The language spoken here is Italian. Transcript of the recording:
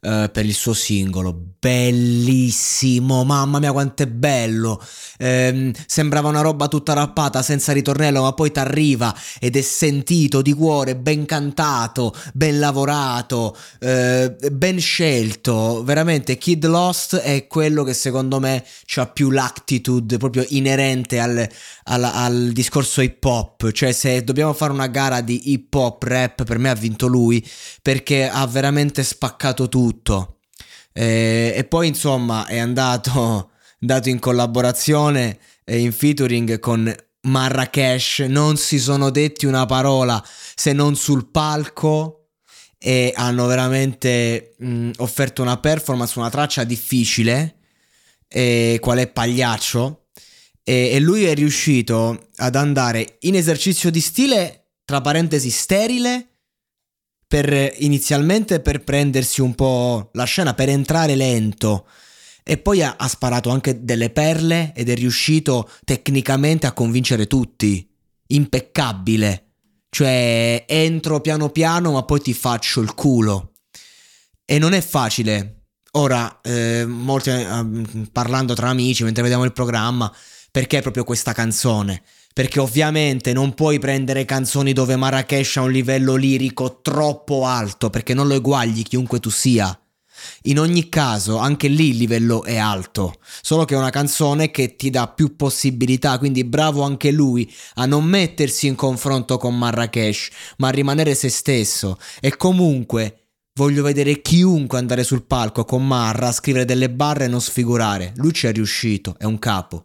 eh, per il suo singolo. Bellissimo, mamma mia quanto è bello. Ehm, sembrava una roba tutta rappata senza ritornello, ma poi t'arriva ed è sentito di cuore, ben cantato, ben lavorato, eh, ben scelto. Veramente Kid Lost è quello che secondo me ha più l'attitude proprio inerente al, al, al discorso hip hop. Cioè se dobbiamo fare una gara di hip hop rap, per me ha vinto lui perché ha veramente spaccato tutto. Eh, e poi insomma è andato, andato in collaborazione e in featuring con Marrakesh, non si sono detti una parola se non sul palco e hanno veramente mh, offerto una performance, una traccia difficile, e qual è Pagliaccio, e, e lui è riuscito ad andare in esercizio di stile, tra parentesi sterile, per inizialmente per prendersi un po' la scena, per entrare lento. E poi ha, ha, sparato anche delle perle ed è riuscito tecnicamente a convincere tutti. Impeccabile. Cioè, entro piano piano, ma poi ti faccio il culo. E non è facile. Ora, eh, molti, eh, parlando tra amici mentre vediamo il programma, perché proprio questa canzone? perché ovviamente non puoi prendere canzoni dove Marrakesh ha un livello lirico troppo alto, perché non lo eguagli chiunque tu sia. In ogni caso, anche lì il livello è alto, solo che è una canzone che ti dà più possibilità, quindi bravo anche lui a non mettersi in confronto con Marrakesh, ma a rimanere se stesso. E comunque voglio vedere chiunque andare sul palco con Marra a scrivere delle barre e non sfigurare. Lui ci è riuscito, è un capo.